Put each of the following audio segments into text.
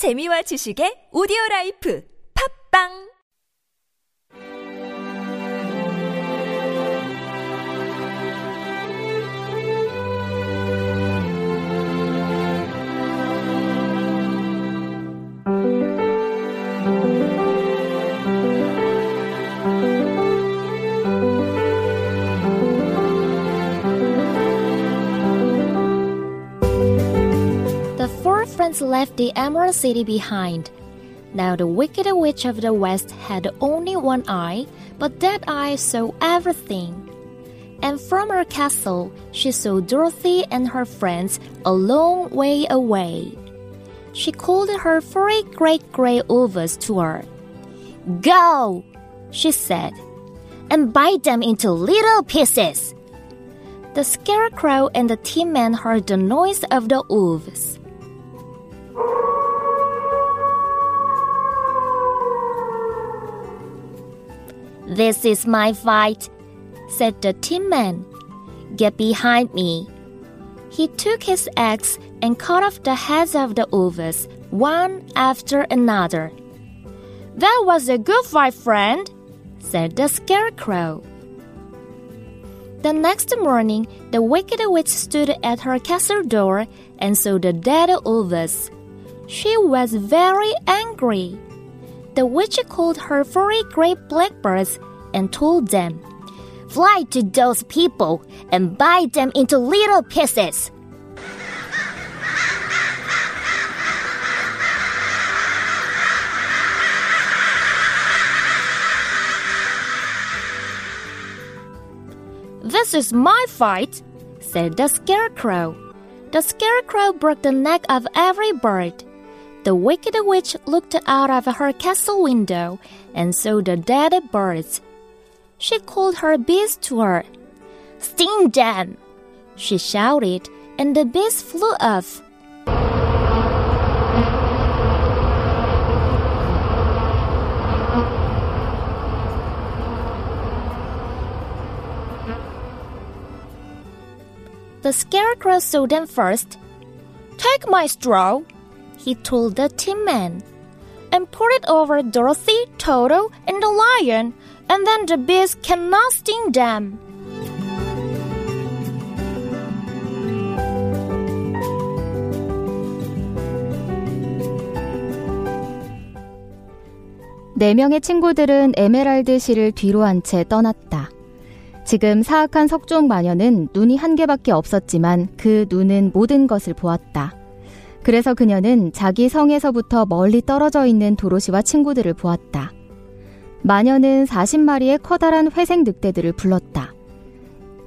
재미와 지식의 오디오 라이프. 팝빵 left the Emerald City behind. Now the Wicked Witch of the West had only one eye, but that eye saw everything. And from her castle, she saw Dorothy and her friends a long way away. She called her three great gray wolves to her. Go, she said, and bite them into little pieces. The scarecrow and the tin man heard the noise of the wolves. This is my fight, said the tin man. Get behind me. He took his axe and cut off the heads of the wolves, one after another. That was a good fight, friend, said the scarecrow. The next morning, the wicked witch stood at her castle door and saw the dead wolves. She was very angry. The witch called her three great blackbirds and told them, Fly to those people and bite them into little pieces. This is my fight, said the scarecrow. The scarecrow broke the neck of every bird. The wicked witch looked out of her castle window and saw the dead birds. She called her bees to her. Sting them! She shouted, and the bees flew off. The scarecrow saw them first. Take my straw, he told the tin man, and pour it over Dorothy, Toto, and the lion, and then the bees cannot sting them. 네 명의 친구들은 에메랄드 실을 뒤로 한 채 떠났다. 지금 사악한 석종 마녀는 눈이 한 개밖에 없었지만 그 눈은 모든 것을 보았다. 그래서 그녀는 자기 성에서부터 멀리 떨어져 있는 도로시와 친구들을 보았다. 마녀는 40마리의 커다란 회색 늑대들을 불렀다.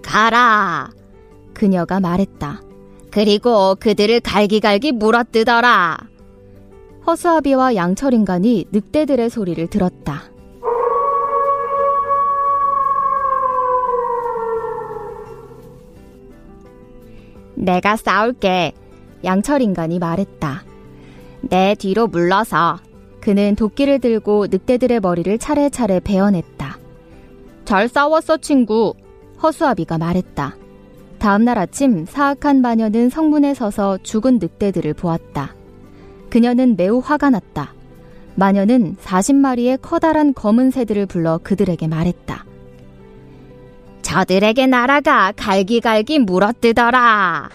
가라! 그녀가 말했다. 그리고 그들을 갈기갈기 물어뜯어라! 허수아비와 양철 인간이 늑대들의 소리를 들었다. 내가 싸울게. 양철 인간이 말했다. 내 뒤로 물러서. 그는 도끼를 들고 늑대들의 머리를 차례차례 베어냈다. 잘 싸웠어, 친구. 허수아비가 말했다. 다음날 아침 사악한 마녀는 성문에 서서 죽은 늑대들을 보았다. 그녀는 매우 화가 났다. 마녀는 40마리의 커다란 검은 새들을 불러 그들에게 말했다. 저들에게 날아가 갈기갈기 물어뜯어라.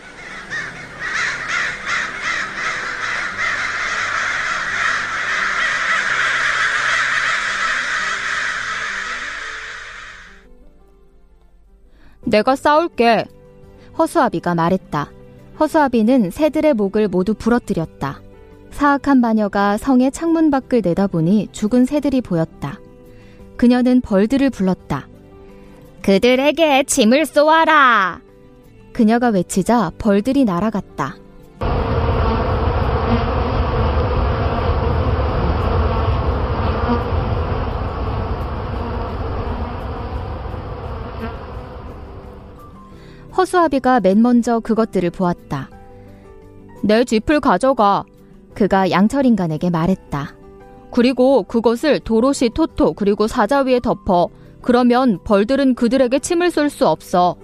내가 싸울게. 허수아비가 말했다. 허수아비는 새들의 목을 모두 부러뜨렸다. 사악한 마녀가 성의 창문 밖을 내다보니 죽은 새들이 보였다. 그녀는 벌들을 불렀다. 그들에게 짐을 쏘아라! 그녀가 외치자 벌들이 날아갔다. 허수아비가 맨 먼저 그것들을 보았다. 내 짚을 가져가. 그가 양철 인간에게 말했다. 그리고 그것을 도로시 토토 그리고 사자 위에 덮어. 그러면 벌들은 그들에게 침을 쏠 수 없어.